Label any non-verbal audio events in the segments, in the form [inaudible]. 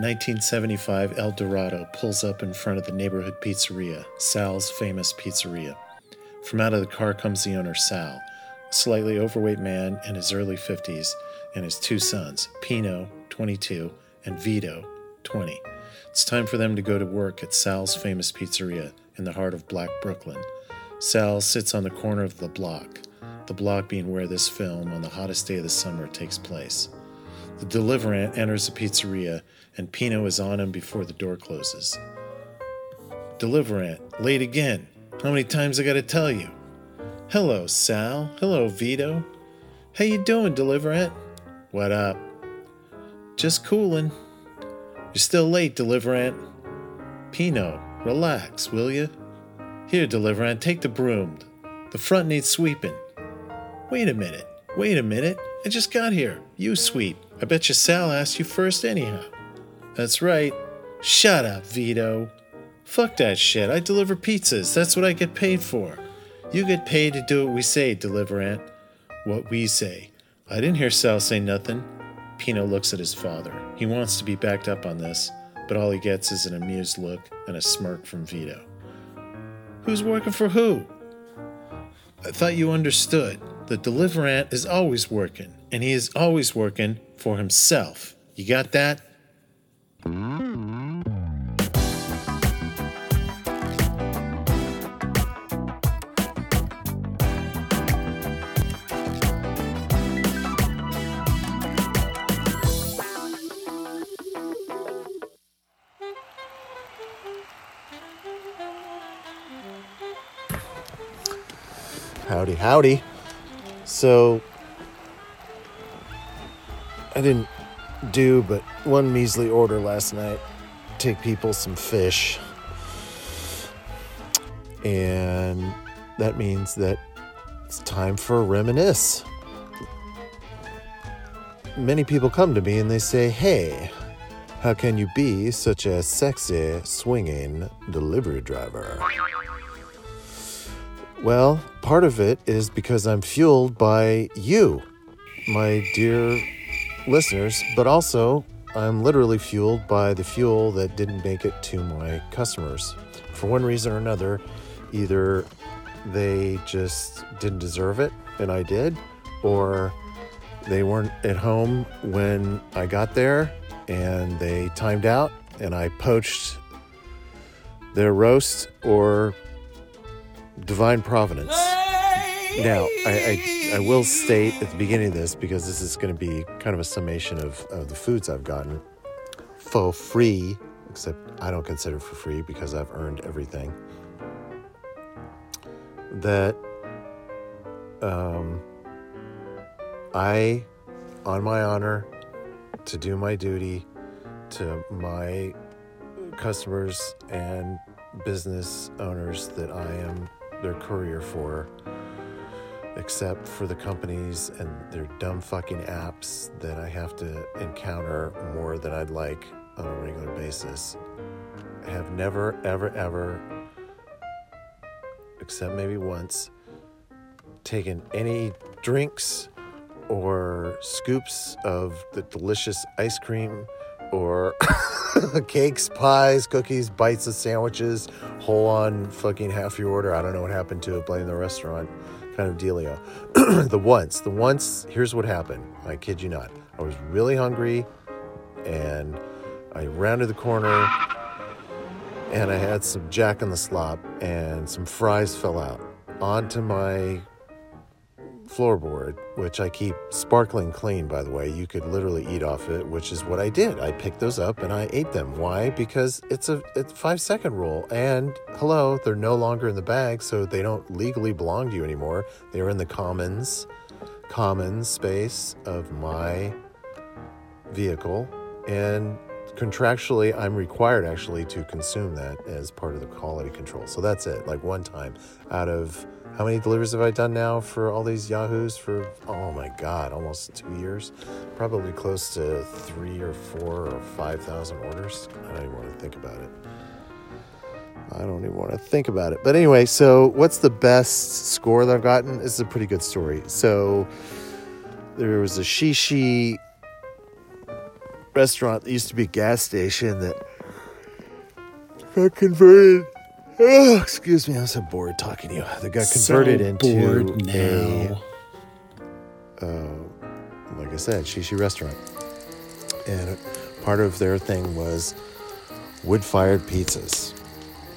1975 El Dorado pulls up in front of the neighborhood pizzeria, Sal's famous pizzeria. From out of the car comes the owner, Sal, a slightly overweight man in his early 50s, and his two sons, Pino, 22, and Vito, 20. It's time for them to go to work at Sal's famous pizzeria in the heart of Black Brooklyn. Sal sits on the corner of the block, the block being where this film on the hottest day of the summer takes place. The deliverant enters the pizzeria, and Pino is on him before the door closes. Deliverant, late again. How many times I gotta tell you? Hello, Sal. Hello, Vito. How you doing, Deliverant? What up? Just coolin'. You're still late, Deliverant. Pino, relax, will you? Here, Deliverant, take the broom. The front needs sweeping. Wait a minute. Wait a minute. I just got here. You sweep. I bet you Sal asked you first, anyhow. That's right. Shut up, Vito. Fuck that shit. I deliver pizzas. That's what I get paid for. You get paid to do what we say, Deliverant. What we say. I didn't hear Sal say nothing. Pino looks at his father. He wants to be backed up on this, but all he gets is an amused look and a smirk from Vito. Who's working for who? I thought you understood. The Deliverant is always working, and he is always working for himself. You got that? Howdy, howdy. So, I didn't do but one measly order last night. Take people some fish. And that means that it's time for a reminisce. Many people come to me and they say, Hey, how can you be such a sexy, swinging delivery driver? Well, part of it is because I'm fueled by you, my dear listeners, but also I'm literally fueled by the fuel that didn't make it to my customers. For one reason or another, either they just didn't deserve it and I did, or they weren't at home when I got there and they timed out and I poached their roast or divine providence. Now, I, I, I will state at the beginning of this, because this is going to be kind of a summation of, of the foods I've gotten for free, except I don't consider for free because I've earned everything. That um, I, on my honor, to do my duty to my customers and business owners that I am their courier for, except for the companies and their dumb fucking apps that I have to encounter more than I'd like on a regular basis. I have never, ever, ever, except maybe once, taken any drinks or scoops of the delicious ice cream or [laughs] cakes, pies, cookies, bites of sandwiches, whole on fucking half your order. I don't know what happened to it, blame the restaurant kind of dealio. [clears throat] the once, the once, here's what happened. I kid you not. I was really hungry and I rounded the corner and I had some jack in the slop and some fries fell out onto my floorboard, which I keep sparkling clean, by the way. You could literally eat off it, which is what I did. I picked those up and I ate them. Why? Because it's a it's five second rule. And hello, they're no longer in the bag, so they don't legally belong to you anymore. They are in the commons, commons space of my vehicle. And contractually, I'm required actually to consume that as part of the quality control. So that's it. Like one time out of how many deliveries have I done now for all these Yahoos for, oh my God, almost two years? Probably close to three or four or 5,000 orders. I don't even want to think about it. I don't even want to think about it. But anyway, so what's the best score that I've gotten? This is a pretty good story. So there was a shishi restaurant that used to be a gas station that got converted. Oh, excuse me, I'm so bored talking to you. That got converted so into bored a uh, like I said, shishi restaurant. And part of their thing was wood fired pizzas.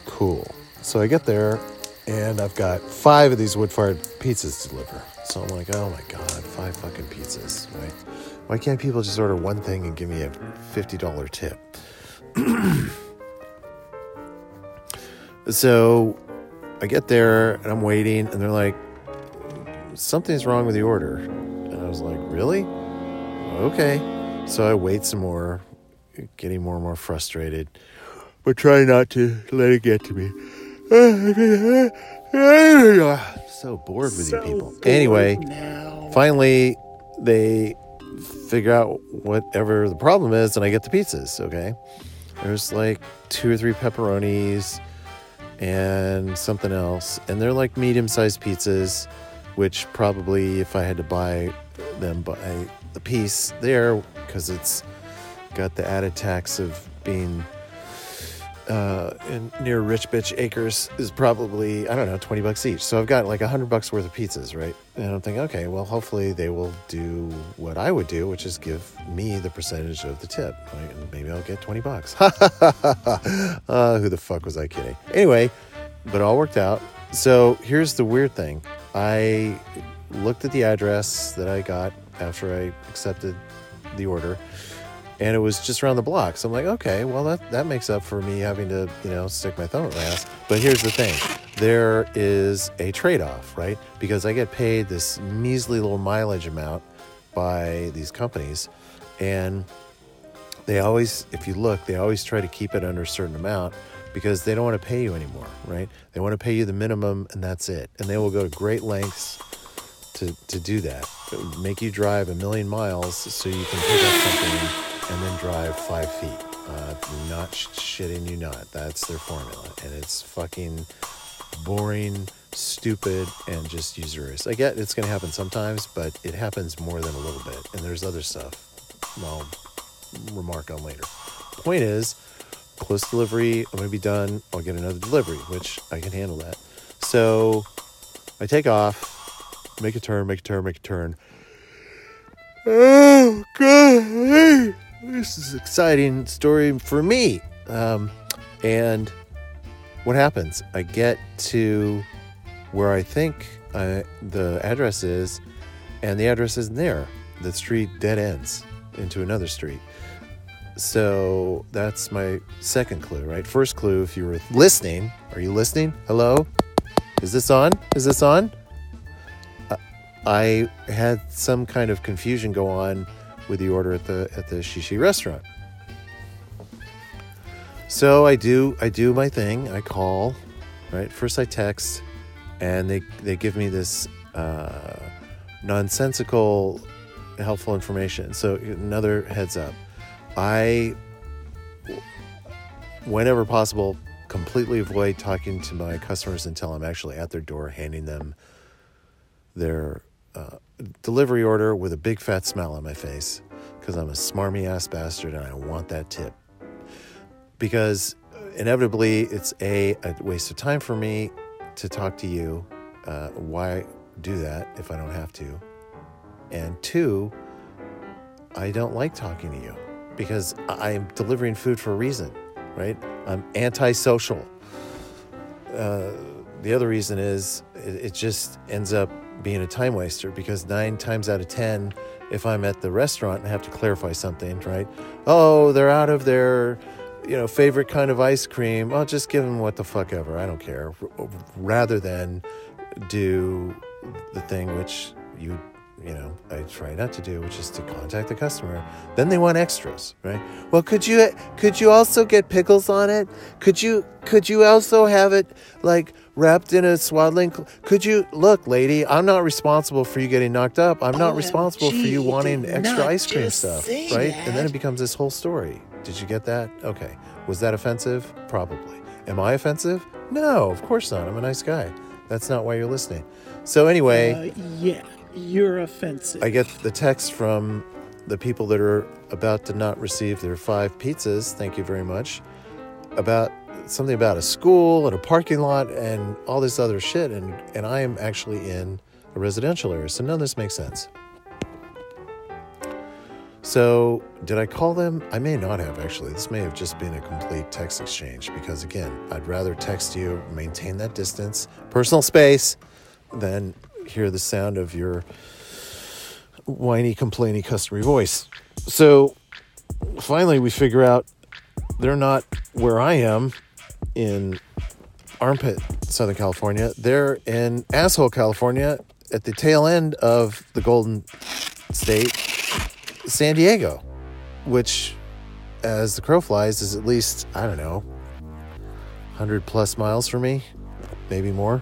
Cool. So I get there and I've got five of these wood fired pizzas to deliver. So I'm like, oh my God, five fucking pizzas, right? Why can't people just order one thing and give me a $50 tip? [clears throat] so I get there and I'm waiting and they're like, something's wrong with the order. And I was like, really? Okay. So I wait some more, getting more and more frustrated, but try not to let it get to me. [laughs] so bored with you people. Anyway, now. finally they figure out whatever the problem is and I get the pizzas, okay? There's like two or three pepperonis and something else. And they're like medium sized pizzas, which probably if I had to buy them by the piece there, because it's got the added tax of being uh, in, near Rich Bitch Acres is probably, I don't know, 20 bucks each. So I've got like 100 bucks worth of pizzas, right? And I'm thinking, okay, well, hopefully they will do what I would do, which is give me the percentage of the tip. Right? And maybe I'll get 20 bucks. [laughs] uh, who the fuck was I kidding? Anyway, but it all worked out. So here's the weird thing I looked at the address that I got after I accepted the order and it was just around the block. So I'm like, okay, well that that makes up for me having to, you know, stick my thumb up my ass. But here's the thing. There is a trade-off, right? Because I get paid this measly little mileage amount by these companies and they always if you look, they always try to keep it under a certain amount because they don't want to pay you anymore, right? They want to pay you the minimum and that's it. And they will go to great lengths to, to do that. Make you drive a million miles so you can pick up something and then drive five feet. Uh, not sh- shitting you not. That's their formula. And it's fucking boring, stupid, and just usurious. I get it's going to happen sometimes, but it happens more than a little bit. And there's other stuff I'll remark on later. Point is, close delivery, I'm going to be done. I'll get another delivery, which I can handle that. So I take off, make a turn, make a turn, make a turn. [sighs] Oh, God. This is exciting story for me. Um, and what happens? I get to where I think I, the address is, and the address isn't there. The street dead ends into another street. So that's my second clue, right? First clue, if you were listening, are you listening? Hello? Is this on? Is this on? Uh, I had some kind of confusion go on with the order at the at the shishi restaurant. So I do I do my thing. I call, right? First I text, and they they give me this uh, nonsensical, helpful information. So another heads up, I, whenever possible, completely avoid talking to my customers until I'm actually at their door, handing them their uh, delivery order with a big fat smile on my face because I'm a smarmy ass bastard and I want that tip. Because inevitably, it's a, a waste of time for me to talk to you. Uh, why do that if I don't have to? And two, I don't like talking to you because I am delivering food for a reason, right? I'm antisocial. Uh, the other reason is it, it just ends up being a time waster because nine times out of ten, if I'm at the restaurant and have to clarify something, right? Oh, they're out of their, you know, favorite kind of ice cream. I'll just give them what the fuck ever. I don't care. Rather than do the thing which you you know I try not to do, which is to contact the customer. Then they want extras, right? Well, could you could you also get pickles on it? Could you could you also have it like wrapped in a swaddling? cl- Could you look, lady? I'm not responsible for you getting knocked up. I'm not responsible for you wanting extra ice cream stuff, right? And then it becomes this whole story. Did you get that? Okay. Was that offensive? Probably. Am I offensive? No, of course not. I'm a nice guy. That's not why you're listening. So anyway. Uh, yeah, you're offensive. I get the text from the people that are about to not receive their five pizzas, thank you very much, about something about a school and a parking lot and all this other shit. And, and I am actually in a residential area. So none of this makes sense. So, did I call them? I may not have actually. This may have just been a complete text exchange because, again, I'd rather text you, maintain that distance, personal space, than hear the sound of your whiny, complainy, customer voice. So, finally, we figure out they're not where I am in Armpit, Southern California. They're in Asshole, California, at the tail end of the Golden State San Diego, which, as the crow flies, is at least, I don't know, 100 plus miles for me, maybe more.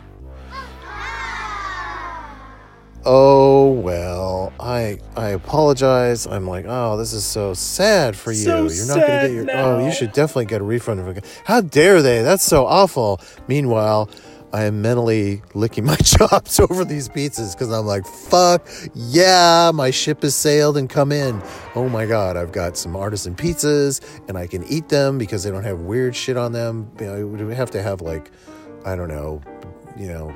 Oh well, I I apologize. I'm like, oh, this is so sad for you. So You're not gonna get your. sad Oh, you should definitely get a refund. How dare they? That's so awful. Meanwhile, I am mentally licking my [laughs] chops over these pizzas because I'm like, fuck yeah, my ship has sailed and come in. Oh my god, I've got some artisan pizzas and I can eat them because they don't have weird shit on them. You know, we have to have like, I don't know, you know,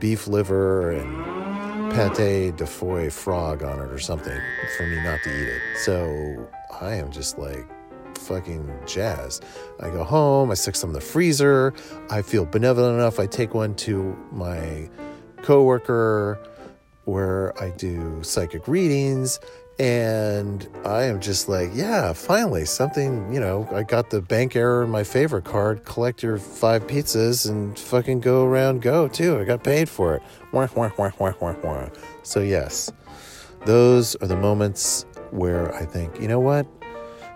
beef liver and pate de foie frog on it or something for me not to eat it. So I am just like fucking jazzed. I go home, I stick some in the freezer. I feel benevolent enough. I take one to my coworker where I do psychic readings. And I am just like, yeah, finally, something, you know, I got the bank error in my favorite card. Collect your five pizzas and fucking go around, go too. I got paid for it. Wah, wah, wah, wah, wah, wah. So, yes, those are the moments where I think, you know what?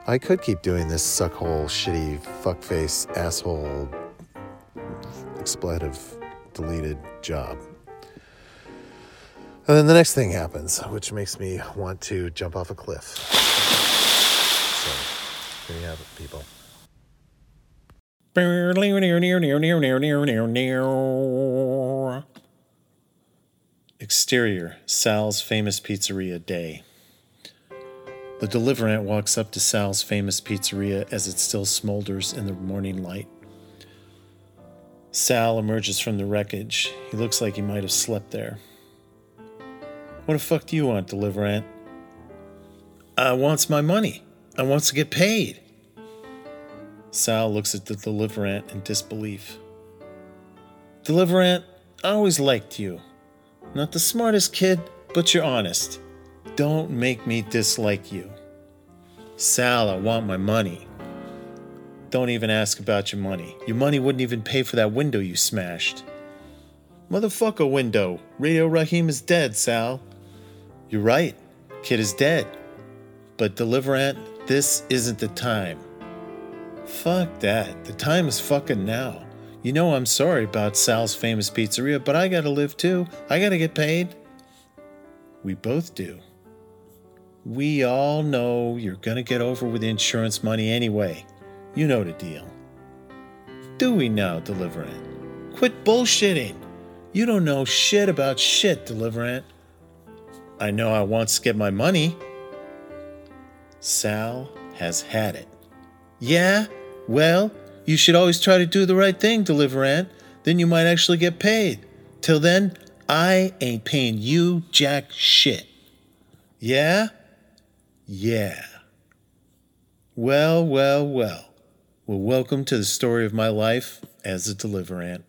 I could keep doing this suckhole, shitty, fuckface, asshole, expletive, deleted job. And then the next thing happens, which makes me want to jump off a cliff. So, there you have it, people. Exterior Sal's famous pizzeria day. The deliverant walks up to Sal's famous pizzeria as it still smolders in the morning light. Sal emerges from the wreckage. He looks like he might have slept there. What the fuck do you want, deliverant? I wants my money. I wants to get paid. Sal looks at the deliverant in disbelief. Deliverant, I always liked you. Not the smartest kid, but you're honest. Don't make me dislike you. Sal, I want my money. Don't even ask about your money. Your money wouldn't even pay for that window you smashed. Motherfucker window. Radio Raheem is dead, Sal. You're right. Kid is dead. But Deliverant, this isn't the time. Fuck that. The time is fucking now. You know I'm sorry about Sal's famous pizzeria, but I gotta live too. I gotta get paid. We both do. We all know you're gonna get over with insurance money anyway. You know the deal. Do we now, Deliverant? Quit bullshitting. You don't know shit about shit, Deliverant. I know I to get my money. Sal has had it. Yeah? Well, you should always try to do the right thing, Deliverant. Then you might actually get paid. Till then, I ain't paying you jack shit. Yeah? Yeah. Well, well, well. Well, welcome to the story of my life as a Deliverant.